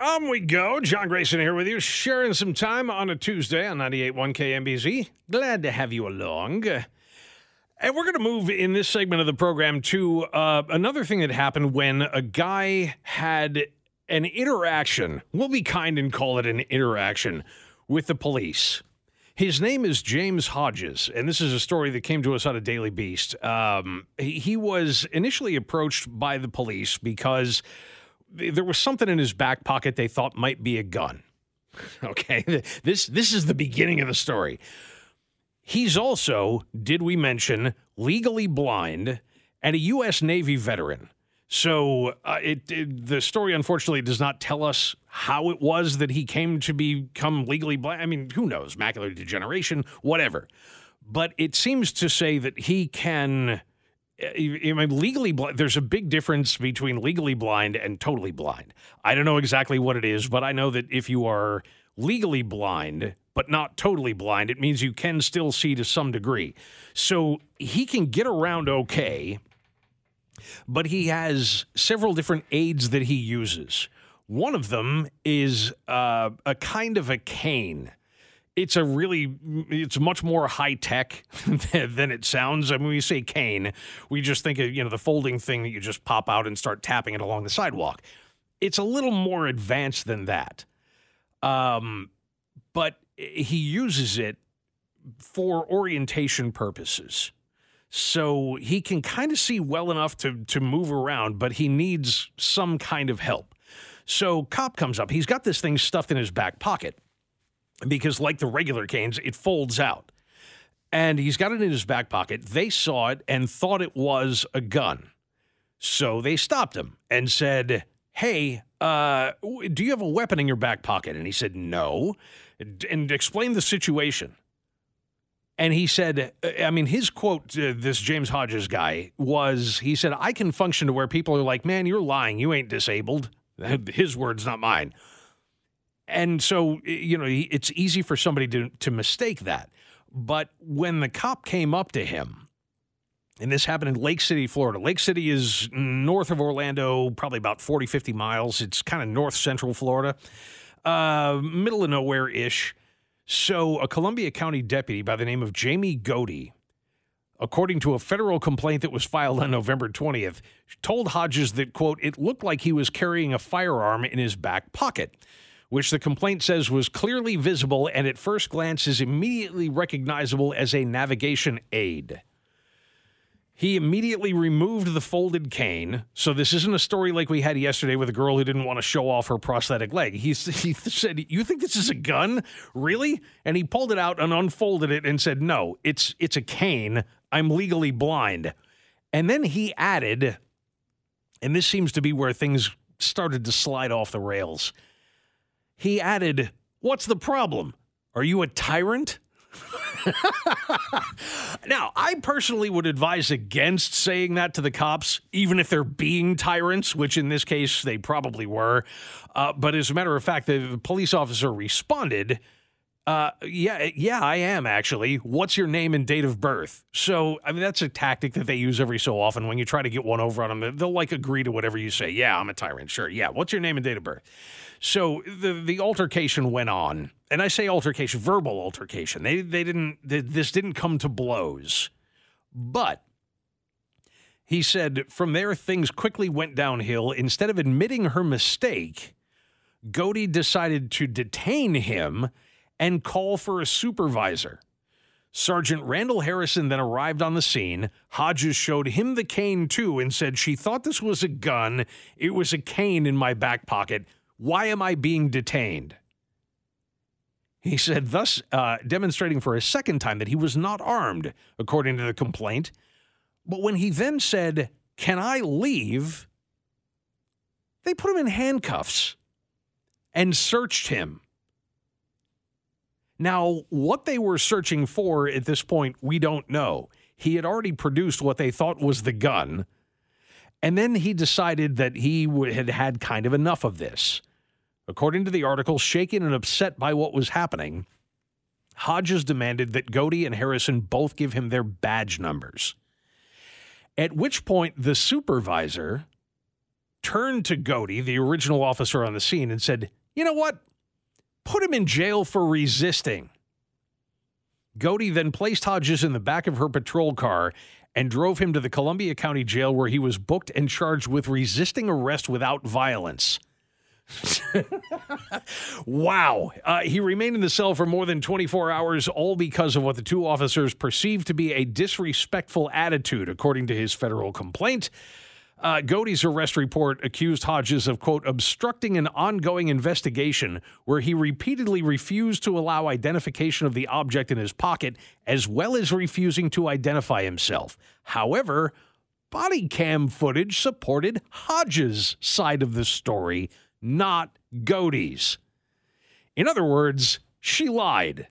On we go. John Grayson here with you, sharing some time on a Tuesday on 98.1 KMBZ. Glad to have you along. And we're going to move in this segment of the program to uh, another thing that happened when a guy had an interaction. We'll be kind and call it an interaction with the police. His name is James Hodges, and this is a story that came to us out of Daily Beast. Um, he, he was initially approached by the police because there was something in his back pocket they thought might be a gun. Okay, this this is the beginning of the story. He's also, did we mention, legally blind and a U.S. Navy veteran. So uh, it, it, the story unfortunately does not tell us how it was that he came to become legally blind. I mean, who knows? Macular degeneration, whatever. But it seems to say that he can I mean, legally blind, there's a big difference between legally blind and totally blind. I don't know exactly what it is, but I know that if you are legally blind, but not totally blind, it means you can still see to some degree. So he can get around okay, but he has several different aids that he uses. One of them is uh, a kind of a cane it's a really it's much more high tech than it sounds. I mean, when we say cane, we just think of you know the folding thing that you just pop out and start tapping it along the sidewalk. It's a little more advanced than that, um, but he uses it for orientation purposes. So he can kind of see well enough to to move around, but he needs some kind of help. So cop comes up. He's got this thing stuffed in his back pocket because, like the regular canes, it folds out. And he's got it in his back pocket. They saw it and thought it was a gun. So they stopped him and said, Hey, uh, do you have a weapon in your back pocket? And he said, No. And explained the situation. And he said, uh, I mean, his quote to this James Hodges guy was, he said, I can function to where people are like, man, you're lying. You ain't disabled. His words, not mine. And so, you know, it's easy for somebody to, to mistake that. But when the cop came up to him, and this happened in Lake City, Florida. Lake City is north of Orlando, probably about 40, 50 miles. It's kind of north central Florida, uh, middle of nowhere ish. So, a Columbia County deputy by the name of Jamie Godey, according to a federal complaint that was filed on November 20th, told Hodges that, quote, it looked like he was carrying a firearm in his back pocket which the complaint says was clearly visible and at first glance is immediately recognizable as a navigation aid. He immediately removed the folded cane. So this isn't a story like we had yesterday with a girl who didn't want to show off her prosthetic leg. He, he said, "You think this is a gun? Really?" And he pulled it out and unfolded it and said, "No, it's it's a cane. I'm legally blind." And then he added, and this seems to be where things started to slide off the rails. He added, What's the problem? Are you a tyrant? now, I personally would advise against saying that to the cops, even if they're being tyrants, which in this case they probably were. Uh, but as a matter of fact, the police officer responded uh, yeah, yeah, I am actually. What's your name and date of birth? So, I mean, that's a tactic that they use every so often when you try to get one over on them. They'll like agree to whatever you say. Yeah, I'm a tyrant. Sure. Yeah. What's your name and date of birth? So the the altercation went on, and I say altercation, verbal altercation. They they didn't. They, this didn't come to blows, but he said from there things quickly went downhill. Instead of admitting her mistake Godey decided to detain him and call for a supervisor. Sergeant Randall Harrison then arrived on the scene. Hodges showed him the cane too and said, She thought this was a gun. It was a cane in my back pocket. Why am I being detained? He said, thus uh, demonstrating for a second time that he was not armed, according to the complaint. But when he then said, Can I leave? They put him in handcuffs and searched him. Now, what they were searching for at this point, we don't know. He had already produced what they thought was the gun, and then he decided that he had had kind of enough of this. According to the article, shaken and upset by what was happening, Hodges demanded that Godey and Harrison both give him their badge numbers. At which point, the supervisor turned to Godey, the original officer on the scene, and said, You know what? Put him in jail for resisting. Godey then placed Hodges in the back of her patrol car and drove him to the Columbia County Jail where he was booked and charged with resisting arrest without violence. Wow. Uh, he remained in the cell for more than 24 hours, all because of what the two officers perceived to be a disrespectful attitude, according to his federal complaint. Uh, Godey's arrest report accused Hodges of, quote, obstructing an ongoing investigation where he repeatedly refused to allow identification of the object in his pocket, as well as refusing to identify himself. However, body cam footage supported Hodges' side of the story not Godey's. In other words, she lied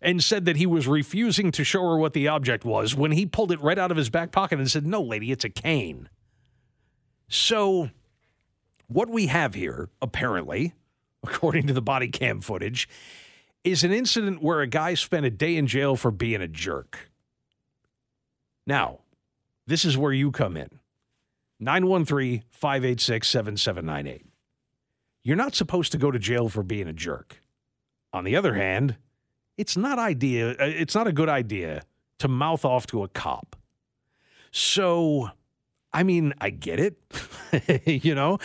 and said that he was refusing to show her what the object was when he pulled it right out of his back pocket and said, No, lady, it's a cane. So, what we have here, apparently, according to the body cam footage, is an incident where a guy spent a day in jail for being a jerk. Now, this is where you come in 913 586 7798. You're not supposed to go to jail for being a jerk. On the other hand, it's not idea uh, it's not a good idea to mouth off to a cop. So, I mean, I get it. you know,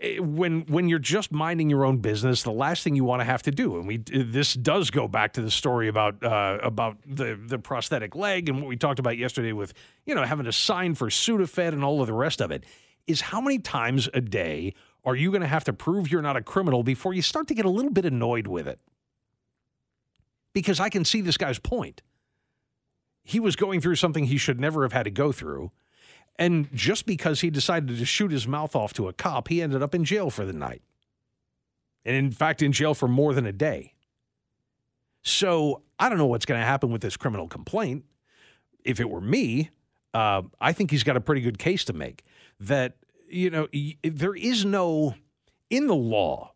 eh, when when you're just minding your own business, the last thing you want to have to do, and we this does go back to the story about uh, about the the prosthetic leg and what we talked about yesterday with you know having to sign for Sudafed and all of the rest of it, is how many times a day are you going to have to prove you're not a criminal before you start to get a little bit annoyed with it? Because I can see this guy's point. He was going through something he should never have had to go through. And just because he decided to shoot his mouth off to a cop, he ended up in jail for the night. And in fact, in jail for more than a day. So I don't know what's going to happen with this criminal complaint. If it were me, uh, I think he's got a pretty good case to make that you know, there is no, in the law,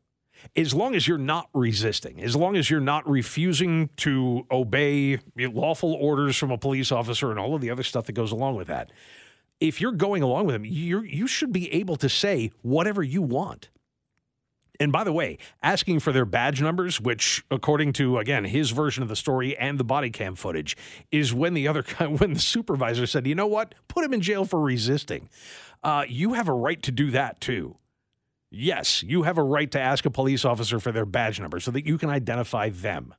as long as you're not resisting, as long as you're not refusing to obey lawful orders from a police officer and all of the other stuff that goes along with that, if you're going along with them, you you should be able to say whatever you want. And by the way, asking for their badge numbers, which according to again his version of the story and the body cam footage, is when the other when the supervisor said, "You know what? Put him in jail for resisting." uh, you have a right to do that too. Yes, you have a right to ask a police officer for their badge number so that you can identify them.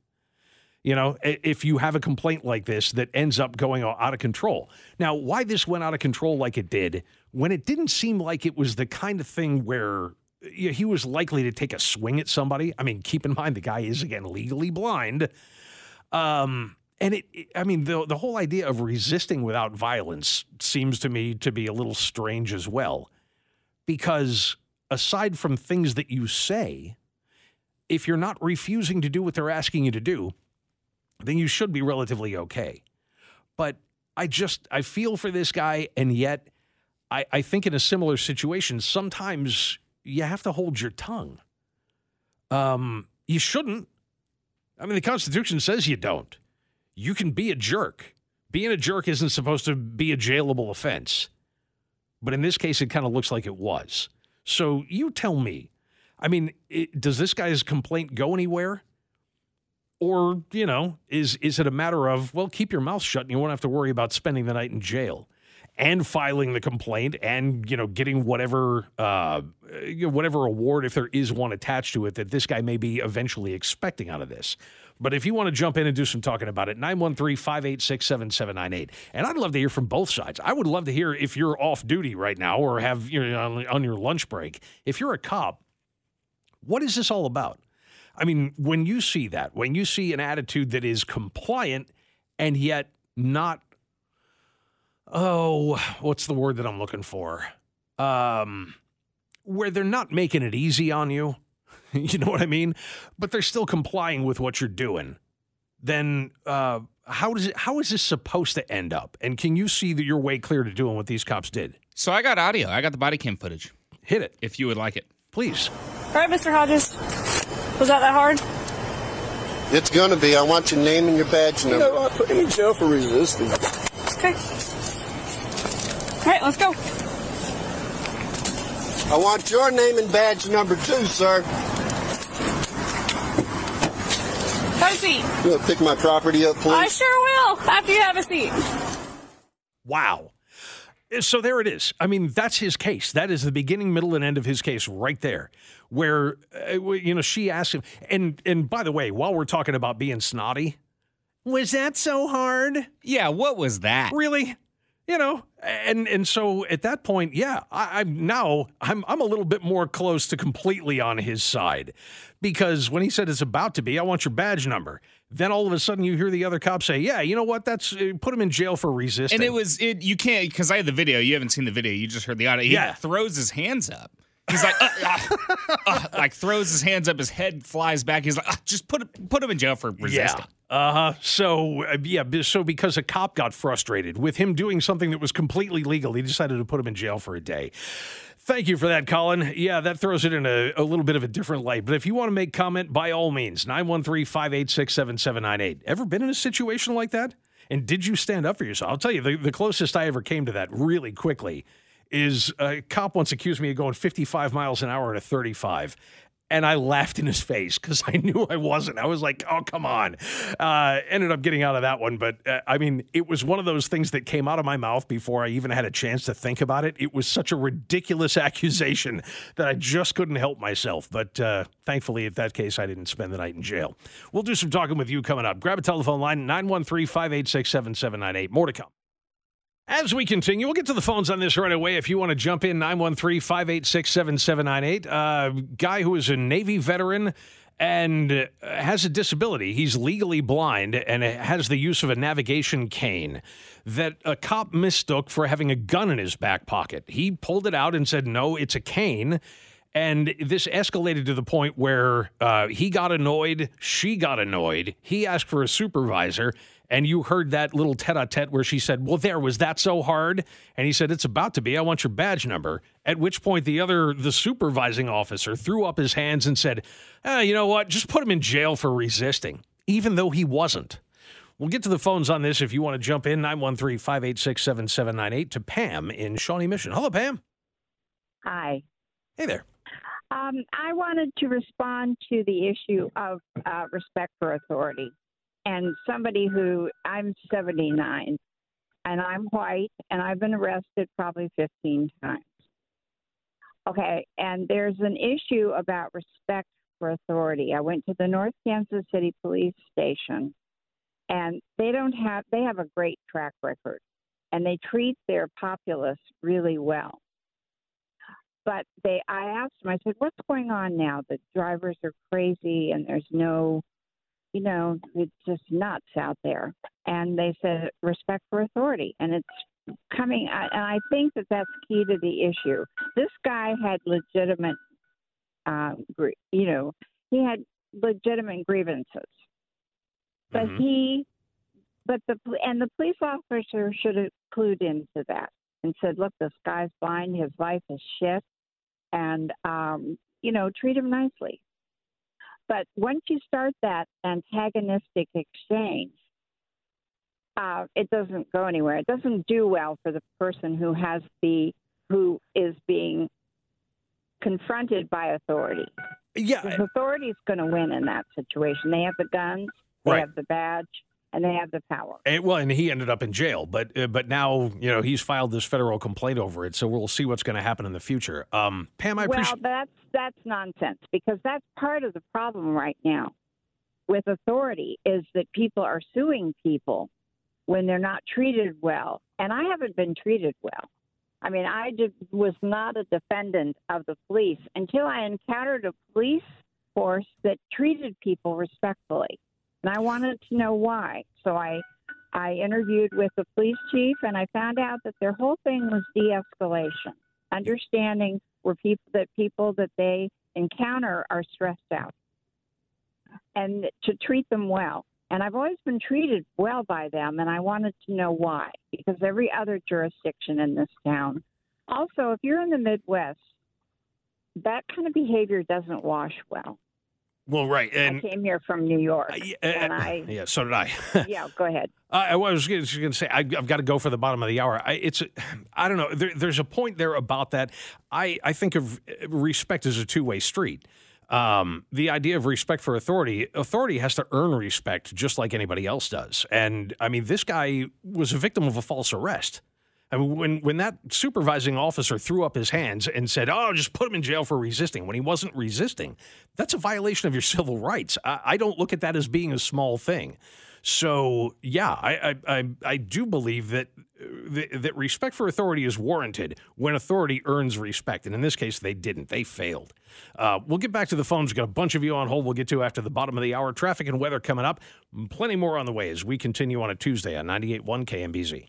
You know, if you have a complaint like this that ends up going out of control. Now, why this went out of control like it did, when it didn't seem like it was the kind of thing where he was likely to take a swing at somebody. I mean, keep in mind the guy is again legally blind. Um, and it, it, I mean, the the whole idea of resisting without violence seems to me to be a little strange as well, because aside from things that you say, if you're not refusing to do what they're asking you to do, then you should be relatively okay. But I just I feel for this guy, and yet I, I think in a similar situation, sometimes you have to hold your tongue. Um, you shouldn't. I mean, the Constitution says you don't you can be a jerk. Being a jerk isn't supposed to be a jailable offense. But in this case, it kind of looks like it was. So you tell me. I mean, it, does this guy's complaint go anywhere? Or, you know, is is it a matter of, well, keep your mouth shut and you won't have to worry about spending the night in jail? And filing the complaint and you know getting whatever uh, whatever award if there is one attached to it that this guy may be eventually expecting out of this. But if you want to jump in and do some talking about it, 913 586 7798. And I'd love to hear from both sides. I would love to hear if you're off duty right now or have you know, on your lunch break. If you're a cop, what is this all about? I mean, when you see that, when you see an attitude that is compliant and yet not, oh, what's the word that I'm looking for? Um, where they're not making it easy on you, you know what I mean? But they're still complying with what you're doing. Then uh, how does it? How is this supposed to end up? And can you see that you're way clear to doing what these cops did? So I got audio. I got the body cam footage. Hit it, if you would like it, please. All right, Mr. Hodges. Was that that hard? It's gonna be. I want your name and your badge number. You know, I put him in jail for resisting. Okay. All right, let's go. I want your name and badge number two, sir. Have a seat. You want to pick my property up, please? I sure will. After you have a seat. Wow. So there it is. I mean, that's his case. That is the beginning, middle, and end of his case right there. Where uh, you know she asked him, and and by the way, while we're talking about being snotty, was that so hard? Yeah, what was that? Really? You know, and and so at that point, yeah, I, I'm now I'm I'm a little bit more close to completely on his side because when he said it's about to be, I want your badge number. Then all of a sudden you hear the other cop say, "Yeah, you know what? That's uh, put him in jail for resisting." And it was it. You can't because I had the video. You haven't seen the video. You just heard the audio. He Yeah. throws his hands up. He's like, uh, uh, uh, like throws his hands up. His head flies back. He's like, uh, just put put him in jail for resisting. Yeah. Uh huh. So yeah. So because a cop got frustrated with him doing something that was completely legal, he decided to put him in jail for a day. Thank you for that, Colin. Yeah, that throws it in a, a little bit of a different light. But if you want to make comment, by all means, 913 586 7798. Ever been in a situation like that? And did you stand up for yourself? I'll tell you, the, the closest I ever came to that really quickly is a cop once accused me of going 55 miles an hour at a 35. And I laughed in his face because I knew I wasn't. I was like, oh, come on. Uh, ended up getting out of that one. But uh, I mean, it was one of those things that came out of my mouth before I even had a chance to think about it. It was such a ridiculous accusation that I just couldn't help myself. But uh, thankfully, in that case, I didn't spend the night in jail. We'll do some talking with you coming up. Grab a telephone line 913 586 7798. More to come. As we continue, we'll get to the phones on this right away. If you want to jump in, 913 586 7798. Uh, Guy who is a Navy veteran and uh, has a disability. He's legally blind and has the use of a navigation cane that a cop mistook for having a gun in his back pocket. He pulled it out and said, No, it's a cane. And this escalated to the point where uh, he got annoyed, she got annoyed. He asked for a supervisor, and you heard that little tete a tete where she said, Well, there, was that so hard? And he said, It's about to be. I want your badge number. At which point, the other, the supervising officer, threw up his hands and said, "Ah, You know what? Just put him in jail for resisting, even though he wasn't. We'll get to the phones on this if you want to jump in 913 586 7798 to Pam in Shawnee Mission. Hello, Pam. Hi. Hey there. Um, I wanted to respond to the issue of uh, respect for authority. And somebody who I'm 79 and I'm white and I've been arrested probably 15 times. Okay, and there's an issue about respect for authority. I went to the North Kansas City Police Station and they don't have they have a great track record and they treat their populace really well but they i asked them i said what's going on now the drivers are crazy and there's no you know it's just nuts out there. And they said respect for authority. And it's coming I- and i think that that's key to the issue. This guy had legitimate gr- you know he had legitimate grievances. But Mhm. he but the and the police officer should have clued into that and said look this guy's blind. His life is shit. And um, you know treat him nicely. But once you start that antagonistic exchange, uh, it doesn't go anywhere. It doesn't do well for the person who has the who is being confronted by authority. Yeah, Because authority is going to win in that situation. They have the guns, they Right. have the badge, and they have the power. And, well, and he ended up in jail, but uh, but now you know he's filed this federal complaint over it, so we'll see what's going to happen in the future. Um, Pam, I well, appreciate. that's that's nonsense because that's part of the problem right now with authority is that people are suing people when they're not treated well, and I haven't been treated well. I mean, I did, was not a defendant of the police until I encountered a police force that treated people respectfully, and I wanted to know why. So I I interviewed with the police chief, and I found out that their whole thing was de-escalation, understanding where people that people that they encounter are stressed out, and to treat them well. And I've always been treated well by them, and I wanted to know why, because every other jurisdiction in this town. Also, if you're in the Midwest, that kind of behavior doesn't wash well. Well, right, and I came here from New York, uh, and uh, I yeah, so did I. yeah, go ahead. I I was going to say I, I've got to go for the bottom of the hour. I, it's I don't know. There, there's a point there about that. I I think of respect as a two way street. Um, the idea of respect for authority, authority has to earn respect just like anybody else does. And I mean, this guy was a victim of a false arrest. I mean, when when that supervising officer threw up his hands and said, "Oh, just put him in jail for resisting," when he wasn't resisting, that's a violation of your civil rights. I, I don't look at that as being a small thing. So, yeah, I I, I, I do believe that, uh, that that respect for authority is warranted when authority earns respect, and in this case, they didn't. They failed. Uh, we'll get back to the phones. We've got a bunch of you on hold. We'll get to after the bottom of the hour. Traffic and weather coming up. Plenty more on the way as we continue on a Tuesday on 98.1 KMBZ.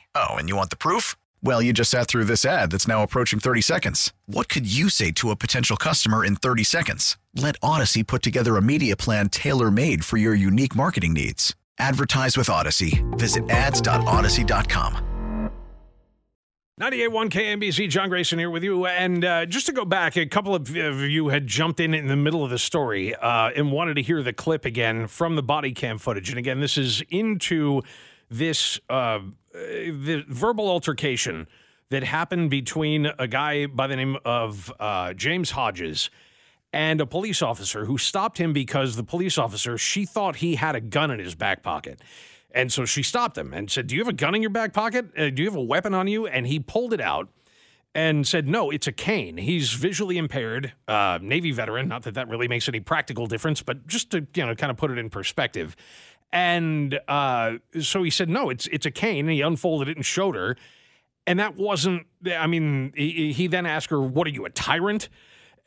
Oh, and you want the proof? Well, you just sat through this ad that's now approaching 30 seconds. What could you say to a potential customer in 30 seconds? Let Audacy put together a media plan tailor made for your unique marketing needs. Advertise with Audacy. Visit ads.audacy.com. 98.1 KMBZ, John Grayson here with you. And uh, just to go back, a couple of you had jumped in in the middle of the story uh, and wanted to hear the clip again from the body cam footage. And again, this is into this uh, the verbal altercation that happened between a guy by the name of uh, James Hodges and a police officer who stopped him because the police officer, she thought he had a gun in his back pocket. And so she stopped him and said, Do you have a gun in your back pocket? Uh, do you have a weapon on you? And he pulled it out and said, No, it's a cane. He's visually impaired, uh, Navy veteran. Not that that really makes any practical difference, but just to, you know, kind of put it in perspective. And uh, so he said, No, it's, it's a cane. And he unfolded it and showed her. And that wasn't, I mean, he, he then asked her, What are you, a tyrant?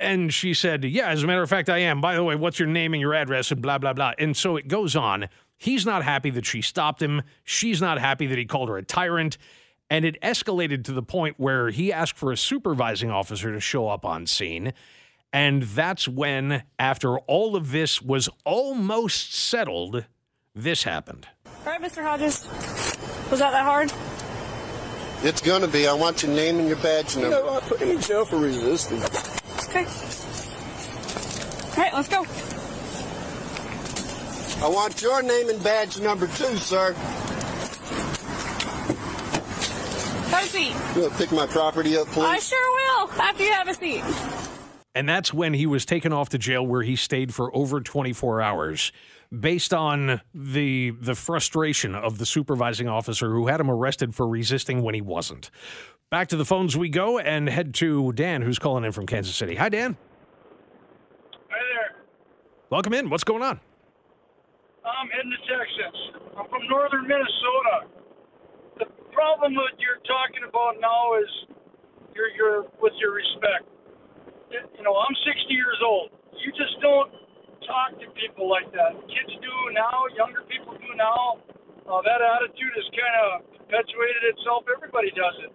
And she said, Yeah, as a matter of fact, I am. By the way, what's your name and your address and blah, blah, blah. And so it goes on. He's not happy that she stopped him. She's not happy that he called her a tyrant. And it escalated to the point where he asked for a supervising officer to show up on scene. And that's when, after all of this was almost settled, this happened. All right, Mr. Hodges. Was that that hard? It's gonna be. I want your name and your badge number. You number. know, I put him in jail for resisting. Okay. All right, let's go. I want your name and badge number too, sir. Have a seat. You wanna pick my property up, please? I sure will. After you have a seat. And that's when he was taken off to jail where he stayed for over 24 hours based on the the frustration of the supervising officer who had him arrested for resisting when he wasn't. Back to the phones we go and head to Dan who's calling in from Kansas City. Hi Dan. Hi there. Welcome in. What's going on? I'm heading to Texas. I'm from northern Minnesota. The problem that you're talking about now is you're, you're with your respect. You know, I'm 60 years old. You just don't talk to people like that. Kids do now, younger people do now. Uh, that attitude has kind of perpetuated itself. Everybody does it.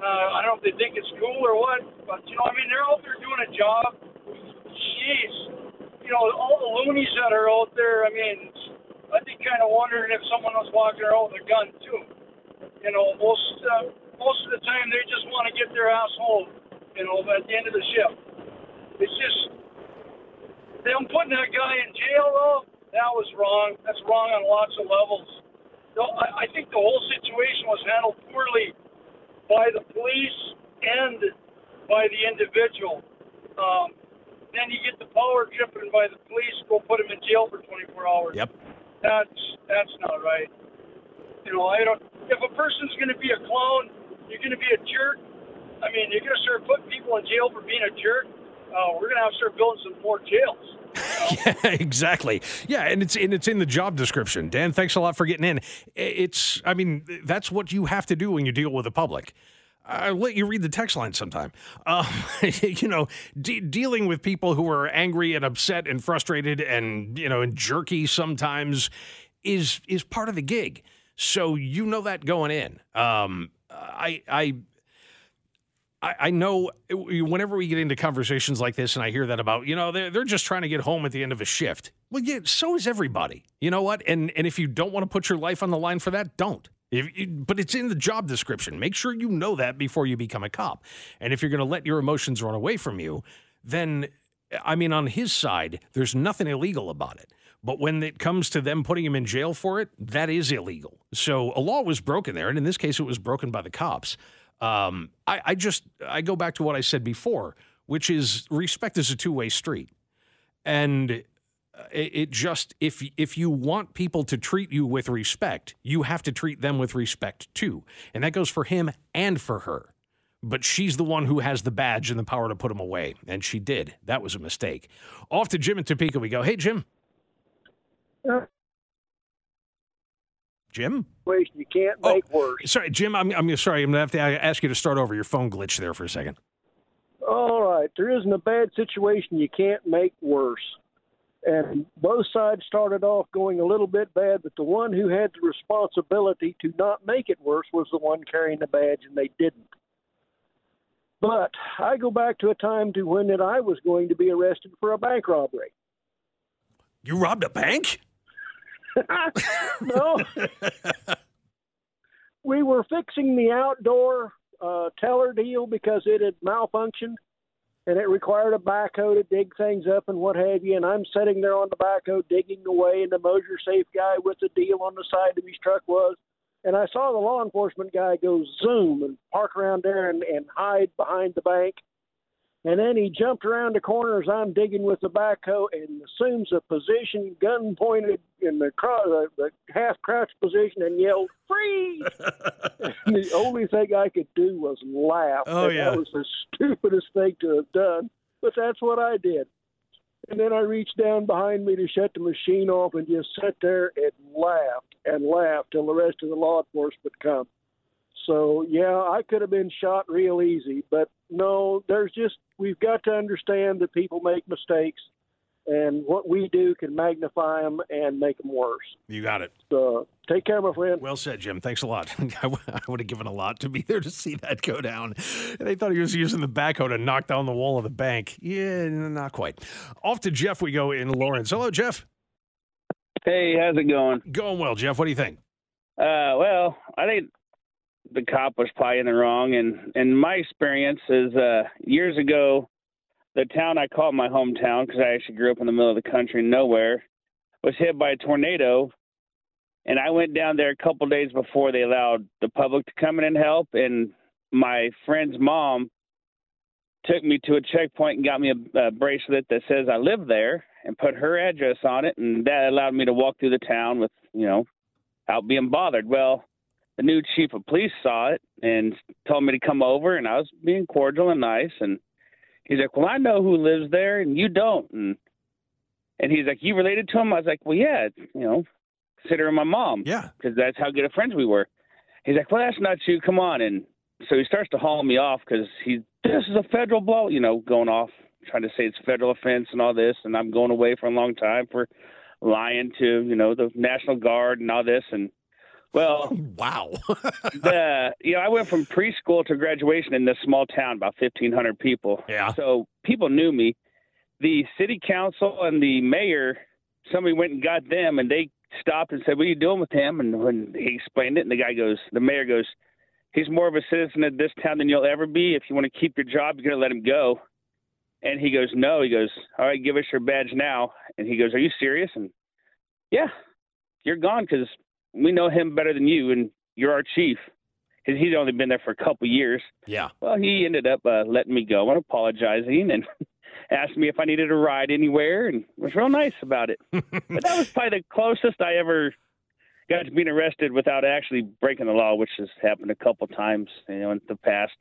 Uh, I don't know if they think it's cool or what, but you know, I mean, they're out there doing a job. Jeez, you know, all the loonies that are out there. I mean, I'd be kind of wondering if someone was walking around with a gun too. You know, most uh, most of the time they just want to get their ass home. You know, at the end of the shift. It's just them putting that guy in jail though. That was wrong. That's wrong on lots of levels. So I, I think the whole situation was handled poorly by the police and by the individual. Um, then you get the power tripping by the police, go put him in jail for 24 hours. Yep. That's that's not right. You know, I don't. If a person's going to be a clown, you're going to be a jerk. I mean, you're going to start putting people in jail for being a jerk. Uh, we're going to have to start building some more jails. yeah, exactly. Yeah, and it's and it's in the job description. Dan, thanks a lot for getting in. It's, I mean, that's what you have to do when you deal with the public. I'll let you read the text line sometime. Um, you know, de- dealing with people who are angry and upset and frustrated and you know and jerky sometimes is is part of the gig. So you know that going in. Um, I I I, I know whenever we get into conversations like this and I hear that about, you know, they're, they're just trying to get home at the end of a shift. Well, yeah, so is everybody. You know what? And and if you don't want to put your life on the line for that, don't. If, but it's in the job description. Make sure you know that before you become a cop. And if you're going to let your emotions run away from you, then, I mean, on his side, there's nothing illegal about it. But when it comes to them putting him in jail for it, that is illegal. So a law was broken there. And in this case, it was broken by the cops. Um, I, I just I go back to what I said before, which is respect is a two way street, and it, it just if if you want people to treat you with respect, you have to treat them with respect too, and that goes for him and for her. But she's the one who has the badge and the power to put him away, and she did. That was a mistake. Off to Jim and Topeka we go. Hey, Jim. Uh, Jim? You can't oh, make oh, worse. Sorry, Jim, I'm, I'm sorry. I'm going to have to ask you to start over. Your phone glitched there for a second. All right. There isn't a bad situation you can't make worse. And both sides started off going a little bit bad, but the one who had the responsibility to not make it worse was the one carrying the badge, and they didn't. But I go back to a time to when that I was going to be arrested for a bank robbery. You robbed a bank? no. we were fixing the outdoor uh, teller deal because it had malfunctioned and it required a backhoe to dig things up and what have you. And I'm sitting there on the backhoe digging away, and the Mosler Safe guy with the deal on the side of his truck was. And I saw the law enforcement guy go zoom and park around there and, and hide behind the bank. And then he jumped around the corner as I'm digging with the backhoe and assumes a position, gun pointed in the, the, the half crouch position, and yelled, "Freeze!" and the only thing I could do was laugh. Oh and yeah, that was the stupidest thing to have done, but that's what I did. And then I reached down behind me to shut the machine off and just sat there and laughed and laughed till the rest of the law enforcement come. So yeah, I could have been shot real easy, but no, there's just we've got to understand that people make mistakes, and what we do can magnify them and make them worse. You got it. So take care, my friend. Well said, Jim. Thanks a lot. I would have given a lot to be there to see that go down. They thought he was using the backhoe to knock down the wall of the bank. Yeah, not quite. Off to Jeff we go in Lawrence. Hello, Jeff. Hey, how's it going? Going well, Jeff. What do you think? Uh, well, I think the cop was probably in the wrong. And and my experience is uh, years ago, the town I call my hometown because I actually grew up in the middle of the country, nowhere, was hit by a tornado. And I went down there a couple days before they allowed the public to come in and help. And my friend's mom took me to a checkpoint and got me a, a bracelet that says I live there and put her address on it, and that allowed me to walk through the town with you know, out being bothered. Well, the new chief of police saw it and told me to come over, and I was being cordial and nice, and he's like, "Well, I know who lives there, and you don't," and and he's like, "You related to him?" I was like, "Well, yeah, you know, consider her my mom, yeah, because that's how good of friends we were." He's like, "Well, that's not you. Come on," and so he starts to haul me off because he this is a federal blow, you know, going off trying to say it's federal offense and all this, and I'm going away for a long time for lying to you know the National Guard and all this, and well, wow. the you know I went from preschool to graduation in this small town, about fifteen hundred people. Yeah. So people knew me. The city council and the mayor, somebody went and got them, and they stopped and said, "What are you doing with him?" And when he explained it, and the guy goes, the mayor goes, "He's more of a citizen of this town than you'll ever be. If you want to keep your job, you're gonna let him go." And he goes, No. He goes, All right, give us your badge now. And he goes, Are you serious? And yeah, you're gone because we know him better than you, and you're our chief. Because he's only been there for a couple years. Yeah. Well, he ended up uh, letting me go and apologizing and asked me if I needed a ride anywhere and was real nice about it. but that was probably the closest I ever got to being arrested without actually breaking the law, which has happened a couple times, you know, in the past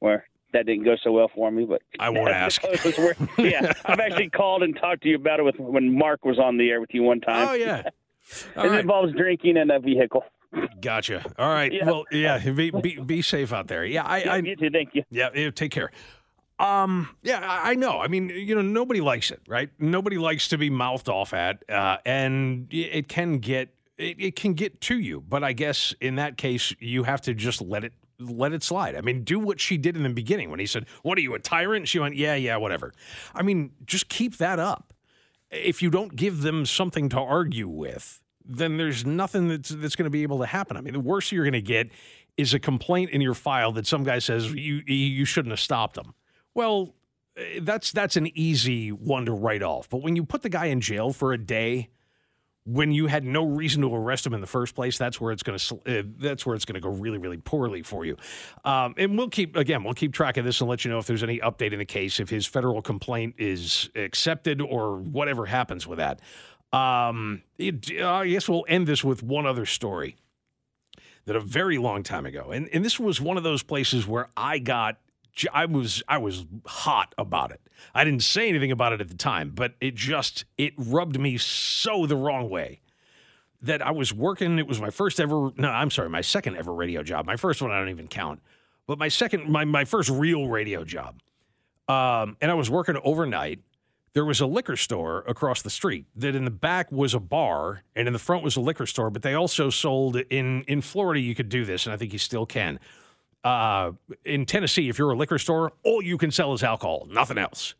where that didn't go so well for me, but I won't ask. Where, yeah, I've actually called and talked to you about it with when Mark was on the air with you one time. Oh yeah, it right. involves drinking in a vehicle. Gotcha. All right. Yeah. Well, yeah. Be, be, be safe out there. Yeah. I. Yeah, I you too. Thank you. Yeah. Take care. Um. Yeah. I know. I mean, you know, nobody likes it, right? Nobody likes to be mouthed off at, uh, and it can get it, it can get to you. But I guess in that case, you have to just let it let it slide. I mean, do what she did in the beginning when he said, What are you, a tyrant? She went, Yeah, yeah, whatever. I mean, just keep that up. If you don't give them something to argue with, then there's nothing that's, that's going to be able to happen. I mean, the worst you're going to get is a complaint in your file that some guy says you you shouldn't have stopped them. Well, eh, that's that's an easy one to write off. But when you put the guy in jail for a day, when you had no reason to arrest him in the first place, that's where it's going to uh, that's where it's going to go really really poorly for you. Um, and we'll keep again we'll keep track of this and let you know if there's any update in the case, if his federal complaint is accepted or whatever happens with that. Um, it, I guess we'll end this with one other story that a very long time ago, and and this was one of those places where I got I was I was hot about it. I didn't say anything about it at the time, but it just it rubbed me so the wrong way that I was working. It was my first ever no, I'm sorry, my second ever radio job. My first one I don't even count, but my second my my first real radio job. Um, and I was working overnight. There was a liquor store across the street that in the back was a bar and in the front was a liquor store, but they also sold in in Florida you could do this and I think you still can uh, in Tennessee, if you're a liquor store, all you can sell is alcohol, nothing else.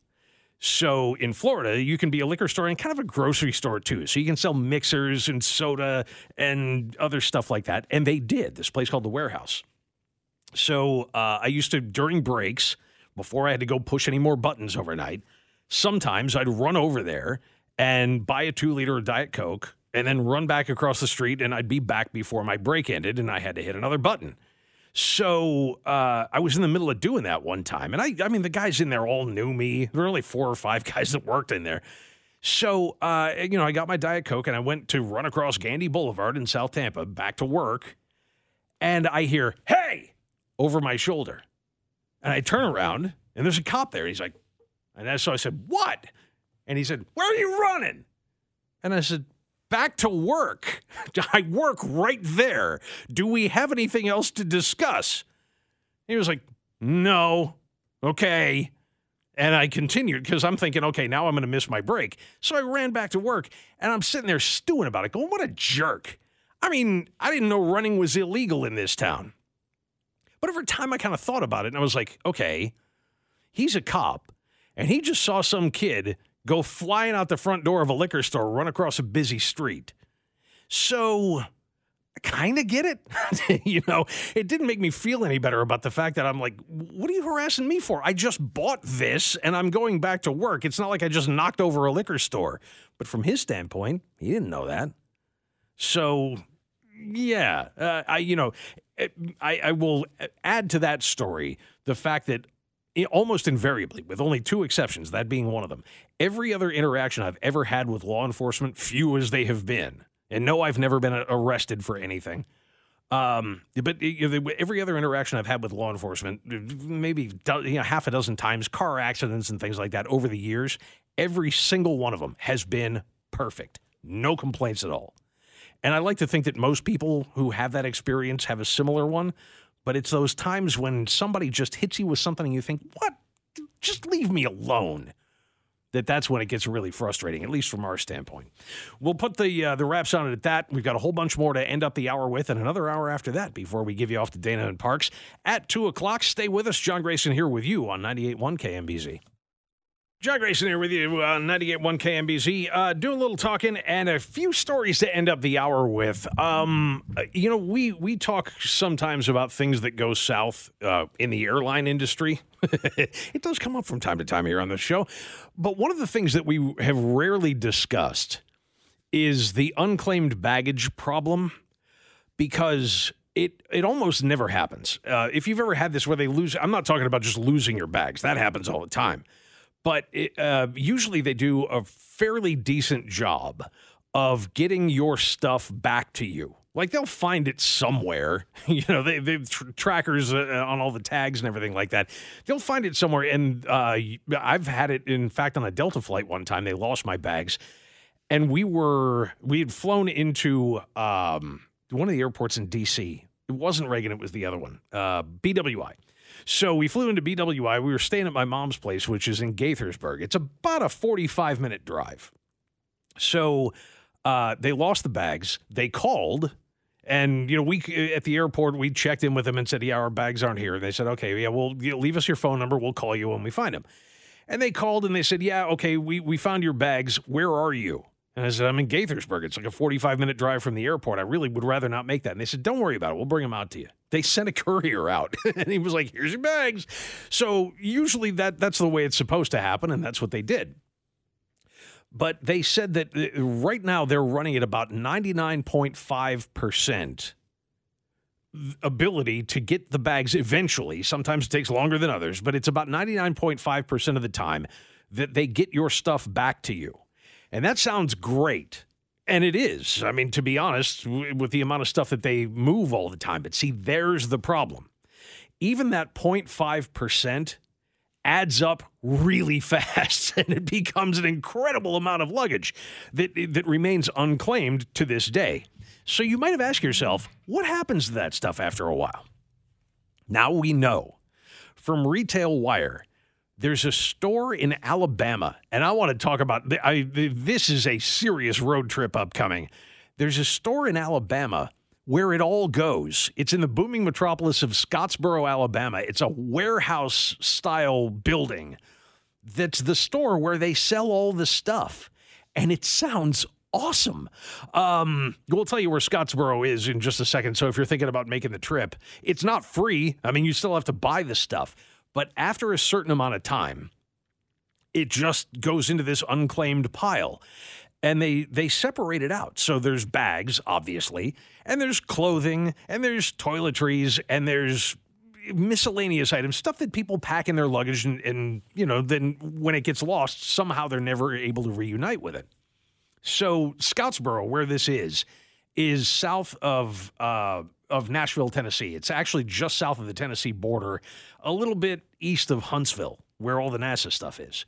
So in Florida, you can be a liquor store and kind of a grocery store too. So you can sell mixers and soda and other stuff like that. And they did this place called the Warehouse. So uh, I used to, during breaks, before I had to go push any more buttons overnight, sometimes I'd run over there and buy a two liter of Diet Coke and then run back across the street and I'd be back before my break ended and I had to hit another button. So uh, I was in the middle of doing that one time, and I, I mean, the guys in there all knew me. There were only four or five guys that worked in there. So, uh, you know, I got my Diet Coke and I went to run across Gandy Boulevard in South Tampa back to work. And I hear, hey, over my shoulder. And I turn around and there's a cop there. He's like, and that's so I said, what? And he said, where are you running? And I said, back to work. I work right there. Do we have anything else to discuss? He was like, No. Okay. And I continued because I'm thinking, okay, now I'm going to miss my break. So I ran back to work and I'm sitting there stewing about it, going, what a jerk. I mean, I didn't know running was illegal in this town. But over time, I kind of thought about it and I was like, okay, he's a cop and he just saw some kid go flying out the front door of a liquor store, run across a busy street. So I kind of get it. you know, it didn't make me feel any better about the fact that I'm like, what are you harassing me for? I just bought this and I'm going back to work. It's not like I just knocked over a liquor store. But from his standpoint, he didn't know that. So, yeah, uh, I, you know, I, I will add to that story the fact that almost invariably, with only two exceptions, that being one of them, every other interaction I've ever had with law enforcement, few as they have been, and no, I've never been arrested for anything. Um, but every other interaction I've had with law enforcement, maybe you know, half a dozen times, car accidents and things like that over the years, every single one of them has been perfect. No complaints at all. And I like to think that most people who have that experience have a similar one, but it's those times when somebody just hits you with something and you think, what? Just leave me alone. That that's when it gets really frustrating, at least from our standpoint. We'll put the uh, the wraps on it at that. We've got a whole bunch more to end up the hour with, and another hour after that before we give you off to Dana and Parks at two o'clock. Stay with us, John Grayson here with you on 98.1 KMBZ. John Grayson here with you on 98.1 KMBZ. Uh, doing a little talking and a few stories to end up the hour with. Um, uh, you know, we we talk sometimes about things that go south uh, in the airline industry. it does come up from time to time here on the show. But one of the things that we have rarely discussed is the unclaimed baggage problem because it it almost never happens. Uh, if you've ever had this where they lose, I'm not talking about just losing your bags. That happens all the time. But it, uh, usually they do a fairly decent job of getting your stuff back to you. Like they'll find it somewhere. You know, they they tr- trackers uh, on all the tags and everything like that. They'll find it somewhere. And uh, I've had it. In fact, on a Delta flight one time, they lost my bags, and we were we had flown into um, one of the airports in D.C. It wasn't Reagan. It was the other one, uh, BWI. So we flew into BWI. We were staying at my mom's place, which is in Gaithersburg. It's about a 45 minute drive. So uh, they lost the bags. They called. And you know, we at the airport we checked in with them and said, "Yeah, our bags aren't here." And they said, "Okay, yeah, well, you know, leave us your phone number. We'll call you when we find them." And they called and they said, "Yeah, okay, we we found your bags. Where are you?" And I said, "I'm in Gaithersburg. It's like a 45 minute drive from the airport. I really would rather not make that." And they said, "Don't worry about it. We'll bring them out to you." They sent a courier out, and he was like, "Here's your bags." So usually that that's the way it's supposed to happen, and that's what they did. But they said that uh, right now they're running at about 99.5% ability to get the bags eventually. Sometimes it takes longer than others, but it's about 99.5% of the time that they get your stuff back to you. And that sounds great. And it is. I mean, to be honest, with the amount of stuff that they move all the time. But see, there's the problem. Even that 0.5% adds up really fast and it becomes an incredible amount of luggage that that remains unclaimed to this day. So you might have asked yourself, what happens to that stuff after a while? Now we know from Retail Wire. There's a store in Alabama, and I want to talk about. I, this is a serious road trip upcoming. There's a store in Alabama where it all goes. It's in the booming metropolis of Scottsboro, Alabama. It's a warehouse style building that's the store where they sell all the stuff. And it sounds awesome. Um, we'll tell you where Scottsboro is in just a second. So if you're thinking about making the trip, it's not free. I mean, you still have to buy the stuff. But after a certain amount of time, it just goes into this unclaimed pile and they they separate it out. So there's bags, obviously, and there's clothing, and there's toiletries, and there's miscellaneous items, stuff that people pack in their luggage, and, and you know, then when it gets lost, somehow they're never able to reunite with it. So Scottsboro, where this is, is south of uh, of Nashville, Tennessee. It's actually just south of the Tennessee border, a little bit east of Huntsville, where all the NASA stuff is.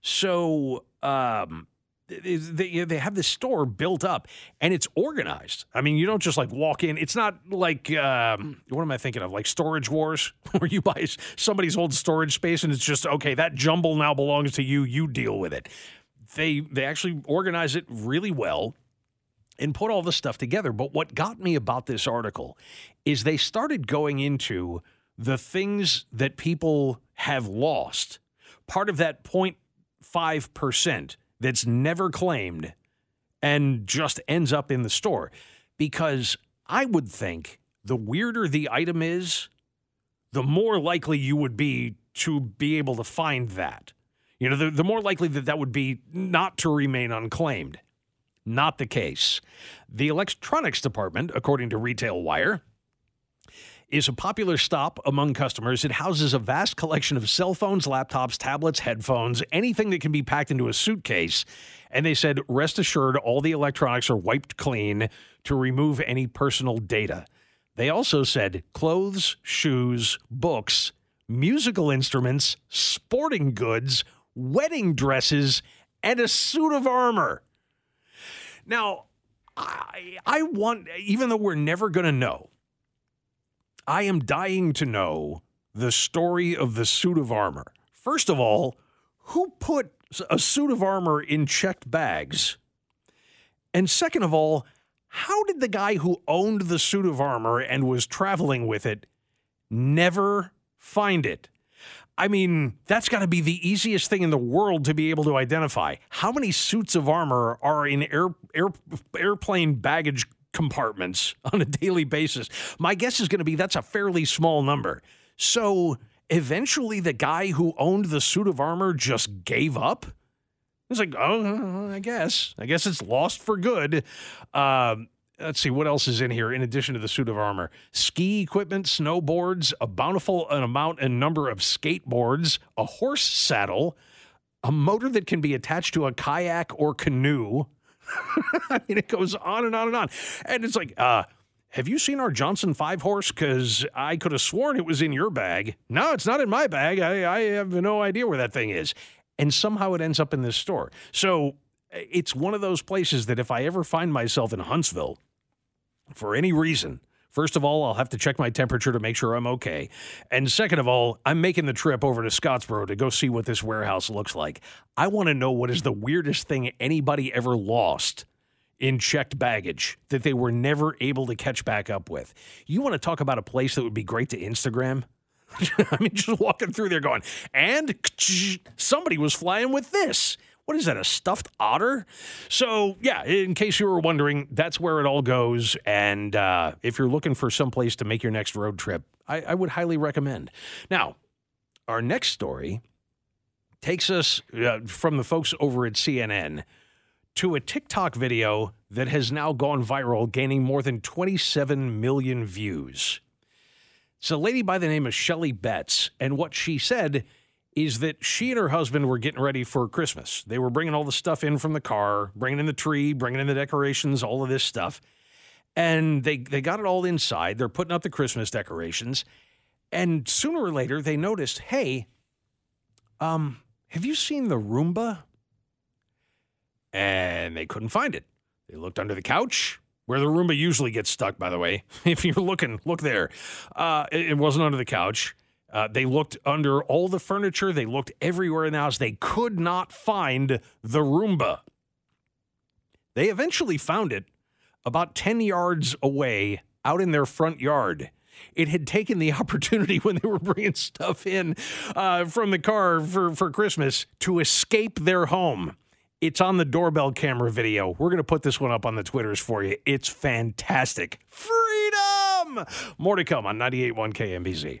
So um, they, they have this store built up and it's organized. I mean, you don't just like walk in. It's not like, um, what am I thinking of? Like Storage Wars, where you buy somebody's old storage space and it's just, okay, that jumble now belongs to you. You deal with it. They, they actually organize it really well and put all this stuff together. But what got me about this article is they started going into the things that people have lost. Part of that 0.5% that's never claimed and just ends up in the store. Because I would think the weirder the item is, the more likely you would be to be able to find that. You know, the, the more likely that that would be not to remain unclaimed. Not the case. The electronics department, according to Retail Wire, is a popular stop among customers. It houses a vast collection of cell phones, laptops, tablets, headphones, anything that can be packed into a suitcase. And they said, rest assured, all the electronics are wiped clean to remove any personal data. They also said clothes, shoes, books, musical instruments, sporting goods, wedding dresses, and a suit of armor. Now, I, I want, even though we're never going to know, I am dying to know the story of the suit of armor. First of all, who put a suit of armor in checked bags? And second of all, how did the guy who owned the suit of armor and was traveling with it never find it? I mean, that's got to be the easiest thing in the world to be able to identify. How many suits of armor are in air, air, airplane baggage compartments on a daily basis? My guess is going to be that's a fairly small number. So eventually, the guy who owned the suit of armor just gave up. It's like, oh, I guess. I guess it's lost for good. Um, let's see what else is in here in addition to the suit of armor ski equipment snowboards a bountiful amount and number of skateboards a horse saddle a motor that can be attached to a kayak or canoe i mean it goes on and on and on and it's like uh have you seen our Johnson five horse? Because I could have sworn it was in your bag. No, it's not in my bag. I, I have no idea where that thing is. And somehow it ends up in this store. So it's one of those places that if I ever find myself in Huntsville for any reason, first of all, I'll have to check my temperature to make sure I'm okay. And second of all, I'm making the trip over to Scottsboro to go see what this warehouse looks like. I want to know what is the weirdest thing anybody ever lost in checked baggage that they were never able to catch back up with. You want to talk about a place that would be great to Instagram? I mean, just walking through there going, and somebody was flying with this. What is that, a stuffed otter? So, yeah, in case you were wondering, that's where it all goes. And uh, if you're looking for some place to make your next road trip, I, I would highly recommend. Now, our next story takes us uh, from the folks over at CNN to a TikTok video that has now gone viral, gaining more than 27 million views. It's a lady by the name of Shelly Betts, and what she said is that she and her husband were getting ready for Christmas. They were bringing all the stuff in from the car, bringing in the tree, bringing in the decorations, all of this stuff. And they, they got it all inside. They're putting up the Christmas decorations. And sooner or later, they noticed hey, um, have you seen the Roomba? and they couldn't find it. They looked under the couch, where the Roomba usually gets stuck, by the way. if you're looking, look there. Uh, it, it, wasn't under the couch. Uh, they looked under all the furniture. They looked everywhere in the house. They could not find the Roomba. They eventually found it about 10 yards away out in their front yard. It had taken the opportunity when they were bringing stuff in uh, from the car for, for Christmas to escape their home. It's on the doorbell camera video. We're going to put this one up on the Twitters for you. It's fantastic. Freedom! More to come on 98.1 KMBZ.